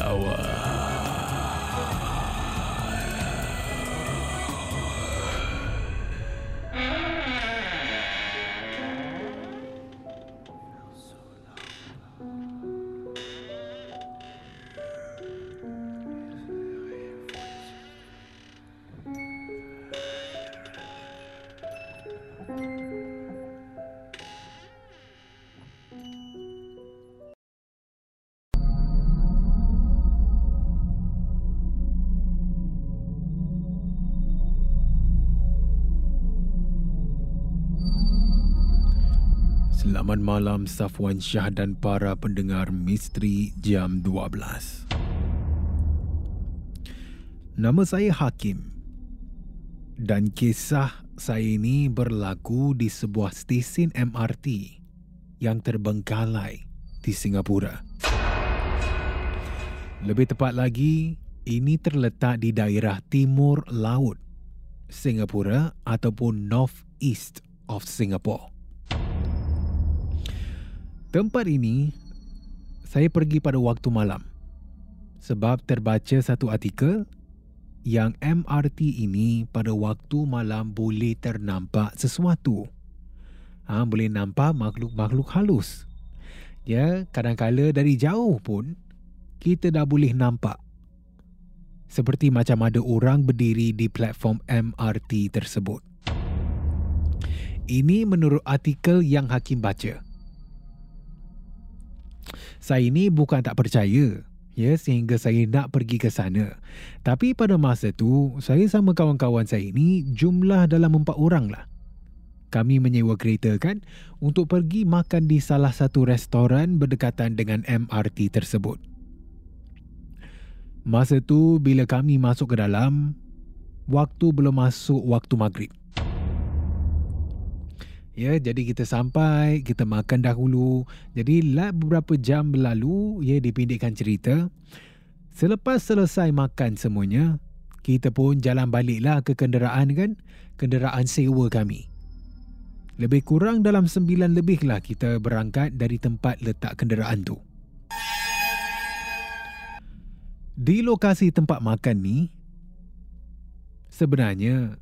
lawan. Selamat malam Safwan Shah dan para pendengar Misteri Jam 12. Nama saya Hakim. Dan kisah saya ini berlaku di sebuah stesen MRT yang terbengkalai di Singapura. Lebih tepat lagi, ini terletak di daerah timur laut Singapura ataupun North East of Singapore. Tempat ini saya pergi pada waktu malam sebab terbaca satu artikel yang MRT ini pada waktu malam boleh ternampak sesuatu. Ha, boleh nampak makhluk-makhluk halus. Ya, kadang-kala dari jauh pun kita dah boleh nampak. Seperti macam ada orang berdiri di platform MRT tersebut. Ini menurut artikel yang Hakim baca. Saya ini bukan tak percaya ya sehingga saya nak pergi ke sana. Tapi pada masa tu saya sama kawan-kawan saya ini jumlah dalam empat orang lah. Kami menyewa kereta kan untuk pergi makan di salah satu restoran berdekatan dengan MRT tersebut. Masa tu bila kami masuk ke dalam, waktu belum masuk waktu maghrib. Ya, jadi kita sampai, kita makan dahulu. Jadi lah beberapa jam berlalu, ya dipindikkan cerita. Selepas selesai makan semuanya, kita pun jalan baliklah ke kenderaan kan, kenderaan sewa kami. Lebih kurang dalam sembilan lebih lah kita berangkat dari tempat letak kenderaan tu. Di lokasi tempat makan ni, sebenarnya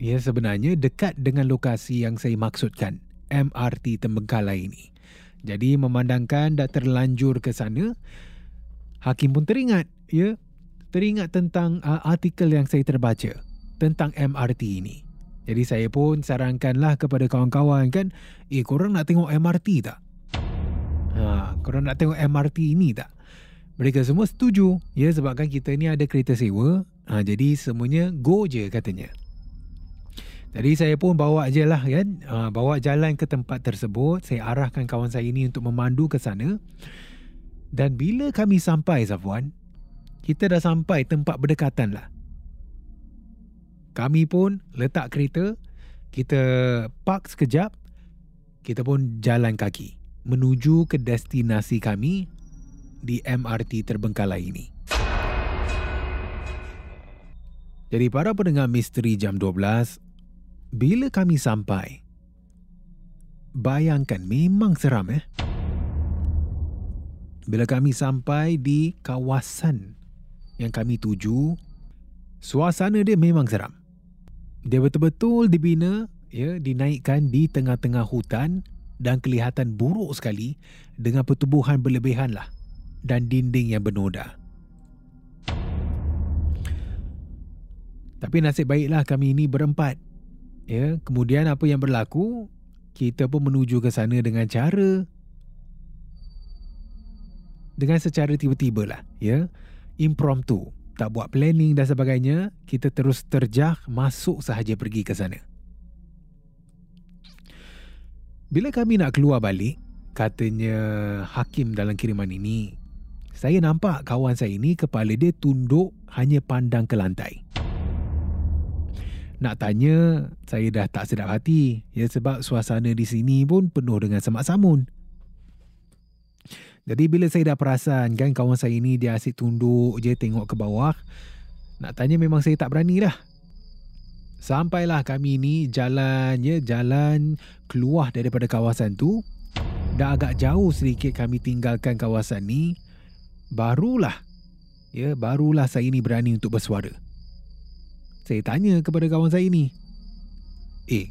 Ya sebenarnya dekat dengan lokasi yang saya maksudkan, MRT Tembengkalai ini. Jadi memandangkan dah terlanjur ke sana, Hakim pun teringat, ya, teringat tentang uh, artikel yang saya terbaca tentang MRT ini. Jadi saya pun sarankanlah kepada kawan-kawan kan, eh korang nak tengok MRT tak? Ha, korang nak tengok MRT ini tak? Mereka semua setuju, ya sebabkan kita ni ada kereta sewa, ha, jadi semuanya go je katanya. Jadi saya pun bawa je lah kan. Uh, bawa jalan ke tempat tersebut. Saya arahkan kawan saya ini untuk memandu ke sana. Dan bila kami sampai Zafwan. Kita dah sampai tempat berdekatan lah. Kami pun letak kereta, kita park sekejap, kita pun jalan kaki menuju ke destinasi kami di MRT Terbengkalai ini. Jadi para pendengar misteri jam 12, bila kami sampai, bayangkan memang seram eh. Bila kami sampai di kawasan yang kami tuju, suasana dia memang seram. Dia betul-betul dibina, ya, dinaikkan di tengah-tengah hutan dan kelihatan buruk sekali dengan pertubuhan berlebihan lah dan dinding yang bernoda. Tapi nasib baiklah kami ini berempat. Ya, kemudian apa yang berlaku? Kita pun menuju ke sana dengan cara dengan secara tiba-tiba lah, ya. Impromptu tak buat planning dan sebagainya, kita terus terjah masuk sahaja pergi ke sana. Bila kami nak keluar balik, katanya hakim dalam kiriman ini, saya nampak kawan saya ini kepala dia tunduk hanya pandang ke lantai. Nak tanya, saya dah tak sedap hati ya sebab suasana di sini pun penuh dengan semak samun. Jadi bila saya dah perasan kan kawan saya ini dia asyik tunduk je tengok ke bawah. Nak tanya memang saya tak berani lah. Sampailah kami ni jalan ya jalan keluar daripada kawasan tu. Dah agak jauh sedikit kami tinggalkan kawasan ni. Barulah ya barulah saya ini berani untuk bersuara. Saya tanya kepada kawan saya ni. Eh,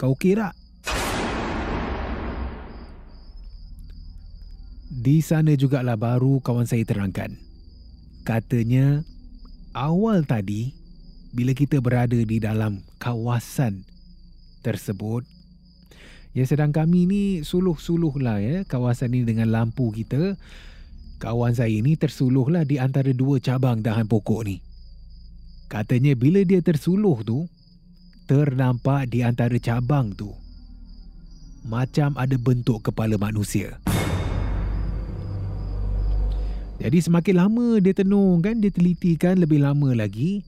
kau okey tak? Di sana jugalah baru kawan saya terangkan. Katanya, awal tadi bila kita berada di dalam kawasan tersebut, ya sedang kami ni suluh-suluh lah ya kawasan ini dengan lampu kita, kawan saya ini tersuluh lah di antara dua cabang dahan pokok ni. Katanya bila dia tersuluh tu, ternampak di antara cabang tu, macam ada bentuk kepala manusia. Jadi semakin lama dia tenung kan, dia teliti kan lebih lama lagi.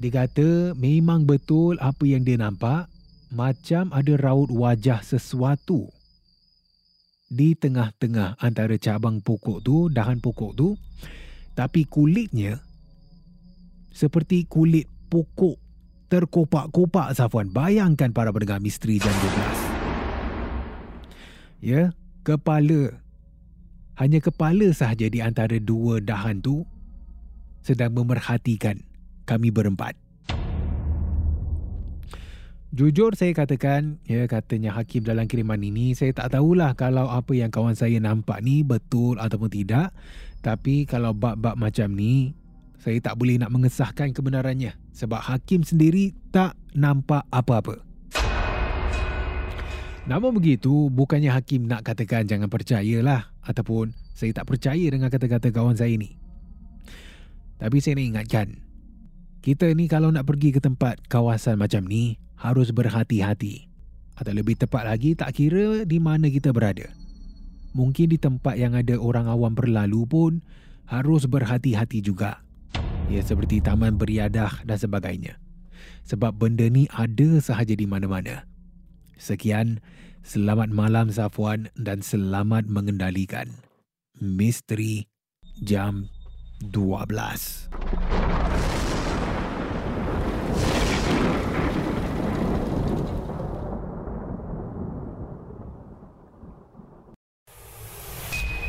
Dia kata memang betul apa yang dia nampak macam ada raut wajah sesuatu di tengah-tengah antara cabang pokok tu, dahan pokok tu. Tapi kulitnya seperti kulit pokok terkopak-kopak Safwan. Bayangkan para pendengar misteri jam 12. Ya, kepala hanya kepala sahaja di antara dua dahan tu sedang memerhatikan kami berempat. Jujur saya katakan, ya katanya Hakim dalam kiriman ini, saya tak tahulah kalau apa yang kawan saya nampak ni betul ataupun tidak. Tapi kalau bab-bab macam ni, saya tak boleh nak mengesahkan kebenarannya. Sebab Hakim sendiri tak nampak apa-apa. Namun begitu, bukannya Hakim nak katakan jangan percayalah ataupun saya tak percaya dengan kata-kata kawan saya ini. Tapi saya nak ingatkan, kita ni kalau nak pergi ke tempat kawasan macam ni, harus berhati-hati. Atau lebih tepat lagi, tak kira di mana kita berada. Mungkin di tempat yang ada orang awam berlalu pun, harus berhati-hati juga. Ya, seperti taman beriadah dan sebagainya. Sebab benda ni ada sahaja di mana-mana. Sekian, selamat malam Safwan dan selamat mengendalikan. Misteri Jam 12.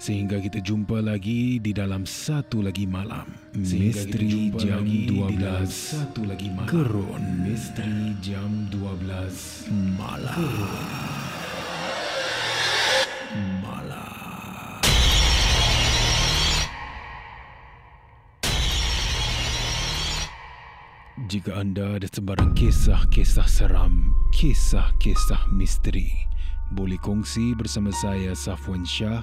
Sehingga kita jumpa lagi di dalam satu lagi malam. Misteri Jam 12 satu lagi malam. Gerun Misteri Jam 12 Malam. Gerun. Jika anda ada sebarang kisah-kisah seram, kisah-kisah misteri, boleh kongsi bersama saya Safwan Shah